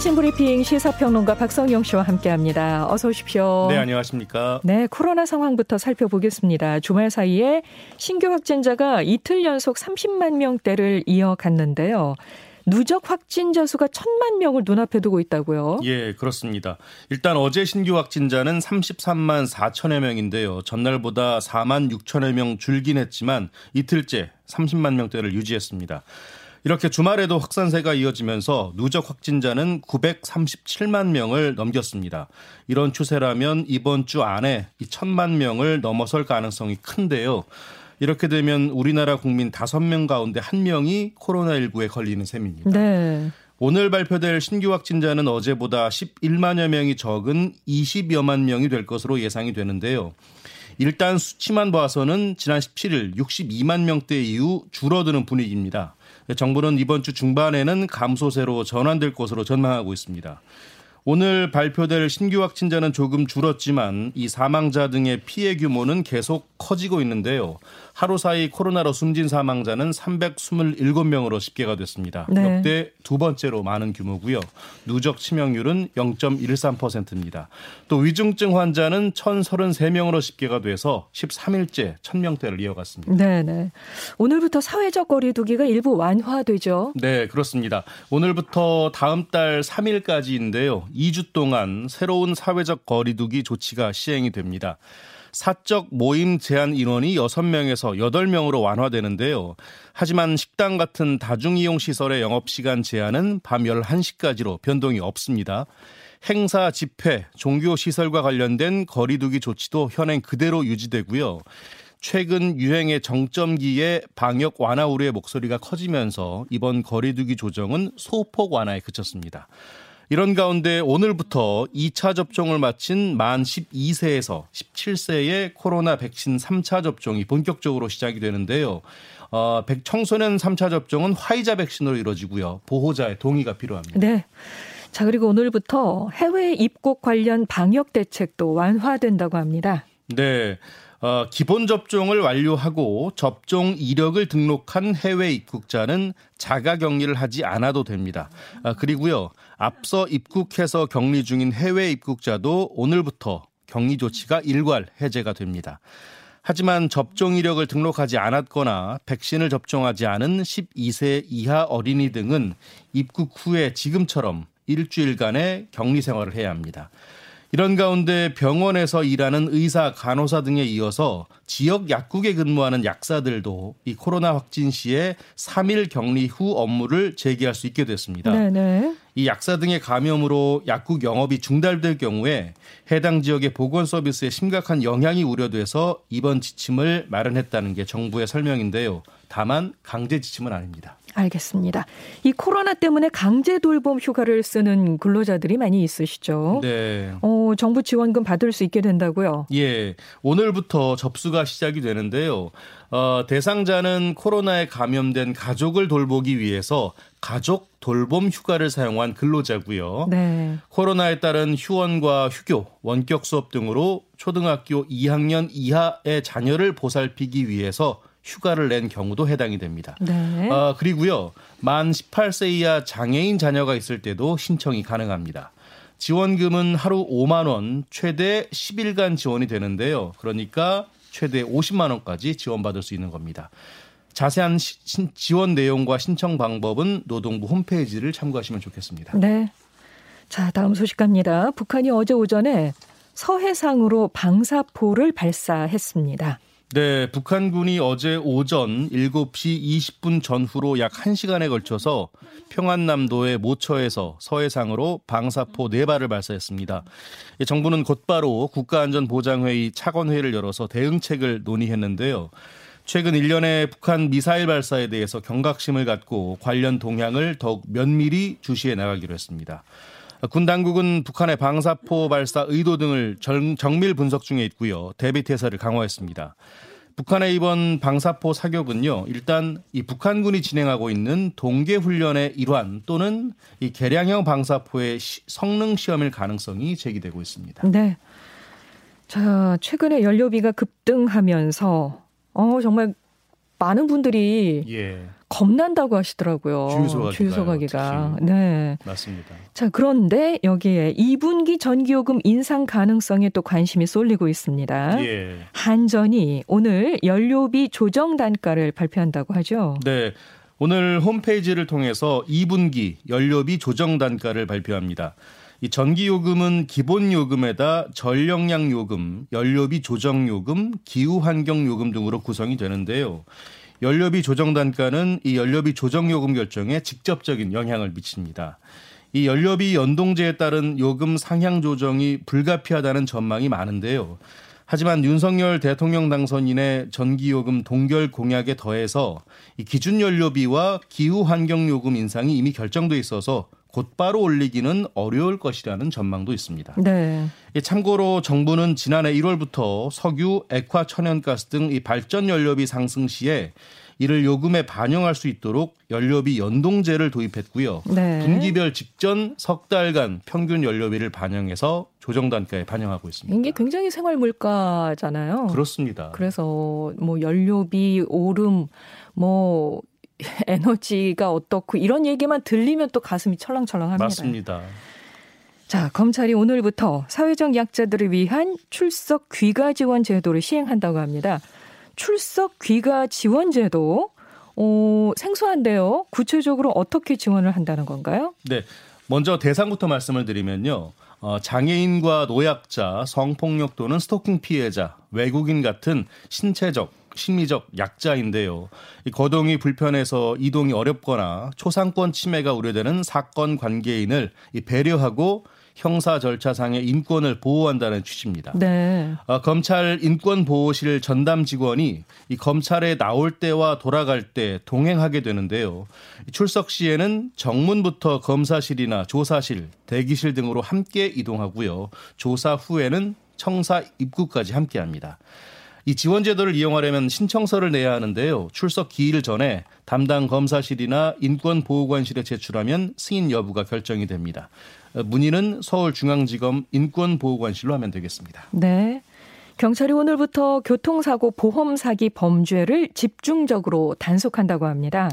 아침 브리핑 시사평론가 박성영 씨와 함께합니다. 어서 오십시오. 네, 안녕하십니까. 네, 코로나 상황부터 살펴보겠습니다. 주말 사이에 신규 확진자가 이틀 연속 30만 명대를 이어갔는데요. 누적 확진자 수가 천만 명을 눈앞에 두고 있다고요? 예, 그렇습니다. 일단 어제 신규 확진자는 33만 4천여 명인데요. 전날보다 4만 6천여 명 줄긴 했지만 이틀째 30만 명대를 유지했습니다. 이렇게 주말에도 확산세가 이어지면서 누적 확진자는 937만 명을 넘겼습니다. 이런 추세라면 이번 주 안에 이 천만 명을 넘어설 가능성이 큰데요. 이렇게 되면 우리나라 국민 5명 가운데 1명이 코로나19에 걸리는 셈입니다. 네. 오늘 발표될 신규 확진자는 어제보다 11만여 명이 적은 20여만 명이 될 것으로 예상이 되는데요. 일단 수치만 봐서는 지난 17일 62만 명대 이후 줄어드는 분위기입니다. 정부는 이번 주 중반에는 감소세로 전환될 것으로 전망하고 있습니다. 오늘 발표될 신규 확진자는 조금 줄었지만 이 사망자 등의 피해 규모는 계속 커지고 있는데요. 하루 사이 코로나로 숨진 사망자는 327명으로 집계가 됐습니다. 네. 역대 두 번째로 많은 규모고요. 누적 치명률은 0.13%입니다. 또 위중증 환자는 1,033명으로 집계가 돼서 13일째 1,000명대를 이어갔습니다. 네, 네. 오늘부터 사회적 거리두기가 일부 완화되죠. 네, 그렇습니다. 오늘부터 다음 달 3일까지인데요. 2주 동안 새로운 사회적 거리두기 조치가 시행이 됩니다. 사적 모임 제한 인원이 6명에서 8명으로 완화되는데요. 하지만 식당 같은 다중이용 시설의 영업시간 제한은 밤 11시까지로 변동이 없습니다. 행사, 집회, 종교시설과 관련된 거리두기 조치도 현행 그대로 유지되고요. 최근 유행의 정점기에 방역 완화 우려의 목소리가 커지면서 이번 거리두기 조정은 소폭 완화에 그쳤습니다. 이런 가운데 오늘부터 2차 접종을 마친 만 12세에서 17세의 코로나 백신 3차 접종이 본격적으로 시작이 되는데요. 어, 청소년 3차 접종은 화이자 백신으로 이루어지고요. 보호자의 동의가 필요합니다. 네. 자, 그리고 오늘부터 해외 입국 관련 방역 대책도 완화된다고 합니다. 네. 어, 기본 접종을 완료하고 접종 이력을 등록한 해외 입국자는 자가 격리를 하지 않아도 됩니다. 아, 그리고요, 앞서 입국해서 격리 중인 해외 입국자도 오늘부터 격리 조치가 일괄 해제가 됩니다. 하지만 접종 이력을 등록하지 않았거나 백신을 접종하지 않은 12세 이하 어린이 등은 입국 후에 지금처럼 일주일간의 격리 생활을 해야 합니다. 이런 가운데 병원에서 일하는 의사, 간호사 등에 이어서 지역 약국에 근무하는 약사들도 이 코로나 확진 시에 3일 격리 후 업무를 재개할 수 있게 됐습니다. 네네. 이 약사 등의 감염으로 약국 영업이 중단될 경우에 해당 지역의 보건 서비스에 심각한 영향이 우려돼서 이번 지침을 마련했다는 게 정부의 설명인데요. 다만 강제 지침은 아닙니다. 알겠습니다. 이 코로나 때문에 강제 돌봄 휴가를 쓰는 근로자들이 많이 있으시죠? 네. 어, 정부 지원금 받을 수 있게 된다고요? 예. 오늘부터 접수가 시작이 되는데요. 어, 대상자는 코로나에 감염된 가족을 돌보기 위해서 가족 돌봄 휴가를 사용한 근로자고요. 네. 코로나에 따른 휴원과 휴교, 원격 수업 등으로 초등학교 2학년 이하의 자녀를 보살피기 위해서 휴가를 낸 경우도 해당이 됩니다. 네. 어, 그리고요. 만 18세 이하 장애인 자녀가 있을 때도 신청이 가능합니다. 지원금은 하루 5만 원, 최대 10일간 지원이 되는데요. 그러니까 최대 50만 원까지 지원받을 수 있는 겁니다. 자세한 시, 지원 내용과 신청 방법은 노동부 홈페이지를 참고하시면 좋겠습니다. 네. 자, 다음 소식 갑니다. 북한이 어제 오전에 서해상으로 방사포를 발사했습니다. 네, 북한군이 어제 오전 7시 20분 전후로 약 1시간에 걸쳐서 평안남도의 모처에서 서해상으로 방사포 4발을 발사했습니다. 정부는 곧바로 국가안전보장회의 차관회의를 열어서 대응책을 논의했는데요. 최근 1년의 북한 미사일 발사에 대해서 경각심을 갖고 관련 동향을 더욱 면밀히 주시해 나가기로 했습니다. 군 당국은 북한의 방사포 발사 의도 등을 정밀 분석 중에 있고요. 대비 태세를 강화했습니다. 북한의 이번 방사포 사격은요, 일단 이 북한군이 진행하고 있는 동계 훈련의 일환 또는 이 개량형 방사포의 시, 성능 시험일 가능성이 제기되고 있습니다. 네. 자, 최근에 연료비가 급등하면서 어 정말 많은 분들이 예. 겁난다고 하시더라고요. 주유소 주유소 가기가. 네. 맞습니다. 자, 그런데 여기에 2분기 전기요금 인상 가능성에 또 관심이 쏠리고 있습니다. 예. 한전이 오늘 연료비 조정 단가를 발표한다고 하죠. 네. 오늘 홈페이지를 통해서 2분기 연료비 조정 단가를 발표합니다. 이 전기요금은 기본요금에다 전력량요금, 연료비 조정요금, 기후환경요금 등으로 구성이 되는데요. 연료비 조정 단가는 이 연료비 조정 요금 결정에 직접적인 영향을 미칩니다. 이 연료비 연동제에 따른 요금 상향 조정이 불가피하다는 전망이 많은데요. 하지만 윤석열 대통령 당선인의 전기요금 동결 공약에 더해서 이 기준 연료비와 기후 환경 요금 인상이 이미 결정돼 있어서 곧바로 올리기는 어려울 것이라는 전망도 있습니다. 네. 참고로 정부는 지난해 1월부터 석유, 액화, 천연가스 등 이 발전 연료비 상승 시에 이를 요금에 반영할 수 있도록 연료비 연동제를 도입했고요. 네. 분기별 직전 석 달간 평균 연료비를 반영해서 조정 단가에 반영하고 있습니다. 이게 굉장히 생활 물가잖아요. 그렇습니다. 그래서 뭐 연료비 오름 뭐 에너지가 어떻고 이런 얘기만 들리면 또 가슴이 철렁철렁합니다. 맞습니다. 자, 검찰이 오늘부터 사회적 약자들을 위한 출석 귀가 지원 제도를 시행한다고 합니다. 출석 귀가 지원 제도 어, 생소한데요. 구체적으로 어떻게 지원을 한다는 건가요? 네. 먼저 대상부터 말씀을 드리면요. 어, 장애인과 노약자, 성폭력 또는 스토킹 피해자, 외국인 같은 신체적, 심리적 약자인데요. 이 거동이 불편해서 이동이 어렵거나 초상권 침해가 우려되는 사건 관계인을 배려하고 형사 절차상의 인권을 보호한다는 취지입니다. 네. 어, 검찰 인권보호실 전담 직원이 이 검찰에 나올 때와 돌아갈 때 동행하게 되는데요. 출석 시에는 정문부터 검사실이나 조사실, 대기실 등으로 함께 이동하고요. 조사 후에는 청사 입구까지 함께합니다. 이 지원 제도를 이용하려면 신청서를 내야 하는데요. 출석 기일 전에 담당 검사실이나 인권보호관실에 제출하면 승인 여부가 결정이 됩니다. 문의는 서울중앙지검 인권보호관실로 하면 되겠습니다. 네. 경찰이 오늘부터 교통사고 보험 사기 범죄를 집중적으로 단속한다고 합니다.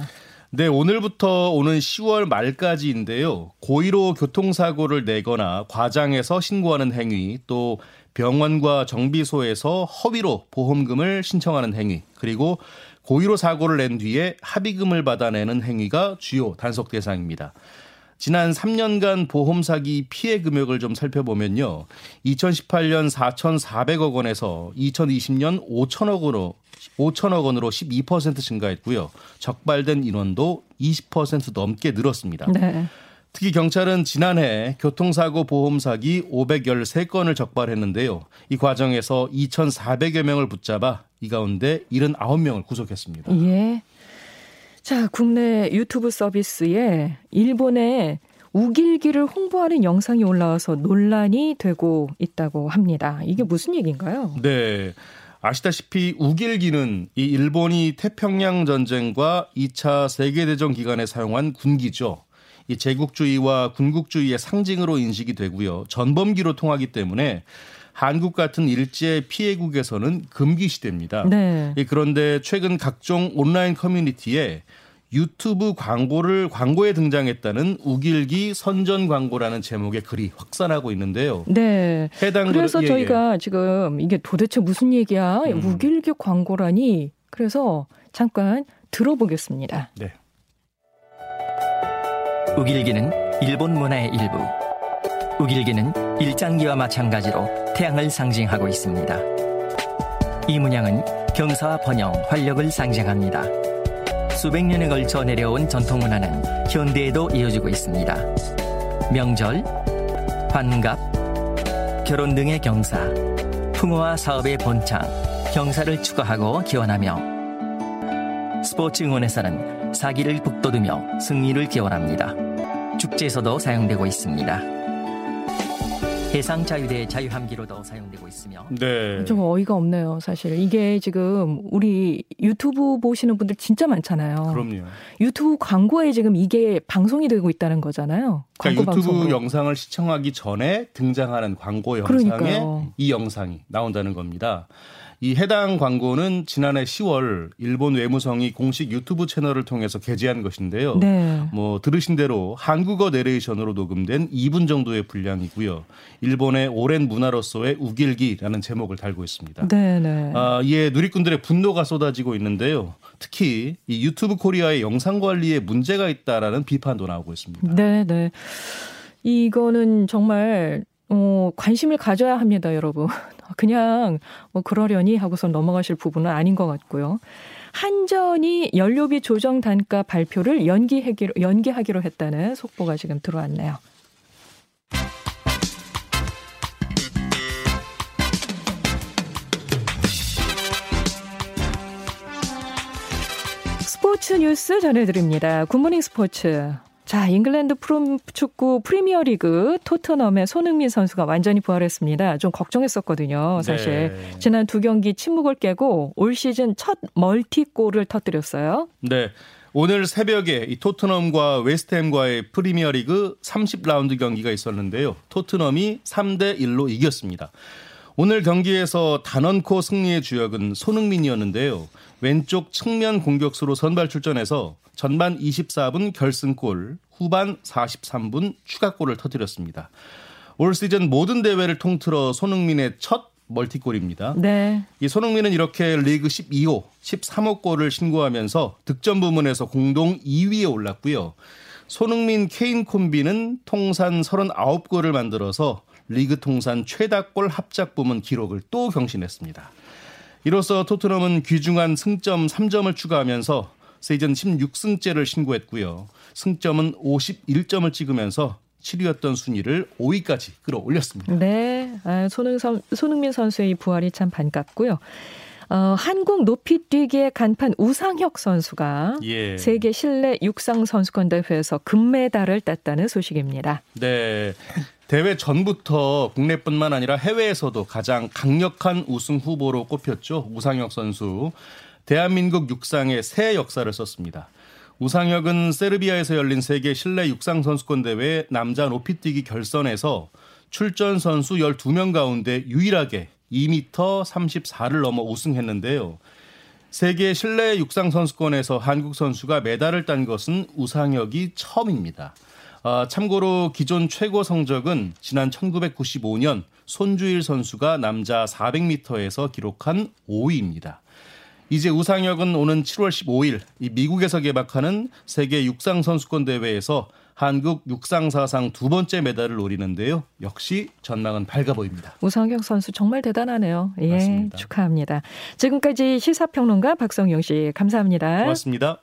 네, 오늘부터 오는 10월 말까지인데요. 고의로 교통사고를 내거나 과장해서 신고하는 행위, 또 병원과 정비소에서 허위로 보험금을 신청하는 행위, 그리고 고의로 사고를 낸 뒤에 합의금을 받아내는 행위가 주요 단속 대상입니다. 지난 3년간 보험 사기 피해 금액을 좀 살펴보면요. 2018년 4,400억 원에서 2020년 5천억 원으로 5천억 원으로 12% 증가했고요. 적발된 인원도 20% 넘게 늘었습니다. 네. 특히 경찰은 지난해 교통사고 보험 사기 513건을 적발했는데요. 이 과정에서 2,400여 명을 붙잡아 이 가운데 79명을 구속했습니다. 예. 자, 국내 유튜브 서비스에 일본의 우길기를 홍보하는 영상이 올라와서 논란이 되고 있다고 합니다. 이게 무슨 얘기인가요? 네. 아시다시피 우길기는 이 일본이 태평양 전쟁과 2차 세계대전 기간에 사용한 군기죠. 이 제국주의와 군국주의의 상징으로 인식이 되고요. 전범기로 통하기 때문에 한국 같은 일제 피해국에서는 금기 시대입니다. 네. 그런데 최근 각종 온라인 커뮤니티에 유튜브 광고를 광고에 등장했다는 우길기 선전 광고라는 제목의 글이 확산하고 있는데요. 네. 해당 그래서 글, 예, 저희가 예. 지금 이게 도대체 무슨 얘기야? 음. 우길기 광고라니. 그래서 잠깐 들어보겠습니다. 네. 우길기는 일본 문화의 일부. 우길기는 일장기와 마찬가지로 태양을 상징하고 있습니다. 이 문양은 경사와 번영, 활력을 상징합니다. 수백 년에 걸쳐 내려온 전통 문화는 현대에도 이어지고 있습니다. 명절, 환갑, 결혼 등의 경사, 풍어와 사업의 본창, 경사를 추가하고 기원하며 스포츠 응원에서는 사기를 북돋우며 승리를 기원합니다. 축제에서도 사용되고 있습니다. 해상 자유대 자유함기로도 사용되고 있으며 네. 좀 어이가 없네요, 사실. 이게 지금 우리 유튜브 보시는 분들 진짜 많잖아요. 그럼요. 유튜브 광고에 지금 이게 방송이 되고 있다는 거잖아요. 그러니까 유튜브 방송으로. 영상을 시청하기 전에 등장하는 광고 영상에 그러니까요. 이 영상이 나온다는 겁니다. 이 해당 광고는 지난해 10월 일본 외무성이 공식 유튜브 채널을 통해서 게재한 것인데요. 네. 뭐 들으신 대로 한국어 내레이션으로 녹음된 2분 정도의 분량이고요. 일본의 오랜 문화로서의 우길기라는 제목을 달고 있습니다. 네, 네. 아, 이에 누리꾼들의 분노가 쏟아지고 있는데요. 특히 이 유튜브 코리아의 영상 관리에 문제가 있다라는 비판도 나오고 있습니다. 네, 네. 이거는 정말 어, 관심을 가져야 합니다, 여러분. 그냥 뭐 그러려니 하고서 넘어가실 부분은 아닌 것 같고요. 한전이 연료비 조정 단가 발표를 연기하기로, 연기하기로 했다는 속보가 지금 들어왔네요. 스포츠 뉴스 전해드립니다. 굿모닝 스포츠. 자, 잉글랜드 프로 축구 프리미어리그 토트넘의 손흥민 선수가 완전히 부활했습니다. 좀 걱정했었거든요. 사실 네. 지난 두 경기 침묵을 깨고 올 시즌 첫 멀티골을 터뜨렸어요. 네. 오늘 새벽에 이 토트넘과 웨스트햄과의 프리미어리그 30라운드 경기가 있었는데요. 토트넘이 3대 1로 이겼습니다. 오늘 경기에서 단언코 승리의 주역은 손흥민이었는데요. 왼쪽 측면 공격수로 선발 출전해서 전반 24분 결승골, 후반 43분 추가골을 터뜨렸습니다. 올 시즌 모든 대회를 통틀어 손흥민의 첫 멀티골입니다. 네. 이 손흥민은 이렇게 리그 12호, 13호 골을 신고하면서 득점 부문에서 공동 2위에 올랐고요. 손흥민 케인 콤비는 통산 39골을 만들어서 리그 통산 최다골 합작 부문 기록을 또 경신했습니다. 이로써 토트넘은 귀중한 승점 3점을 추가하면서 시즌 16승째를 신고했고요. 승점은 51점을 찍으면서 7위였던 순위를 5위까지 끌어올렸습니다. 네, 아, 손흥 선, 손흥민 선수의 부활이 참 반갑고요. 어, 한국 높이뛰기의 간판 우상혁 선수가 예. 세계 실내 육상 선수권 대회에서 금메달을 땄다는 소식입니다. 네. 대회 전부터 국내뿐만 아니라 해외에서도 가장 강력한 우승 후보로 꼽혔죠. 우상혁 선수. 대한민국 육상의 새 역사를 썼습니다. 우상혁은 세르비아에서 열린 세계 실내 육상 선수권 대회 남자 높이뛰기 결선에서 출전 선수 12명 가운데 유일하게 2m 34를 넘어 우승했는데요. 세계 실내 육상 선수권에서 한국 선수가 메달을 딴 것은 우상혁이 처음입니다. 아, 참고로 기존 최고 성적은 지난 1995년 손주일 선수가 남자 400m에서 기록한 5위입니다. 이제 우상혁은 오는 7월 15일 이 미국에서 개막하는 세계 육상 선수권 대회에서 한국 육상 사상 두 번째 메달을 노리는데요. 역시 전망은 밝아 보입니다. 우상혁 선수 정말 대단하네요. 예, 맞습니다. 축하합니다. 지금까지 시사평론가 박성용 씨 감사합니다. 고맙습니다.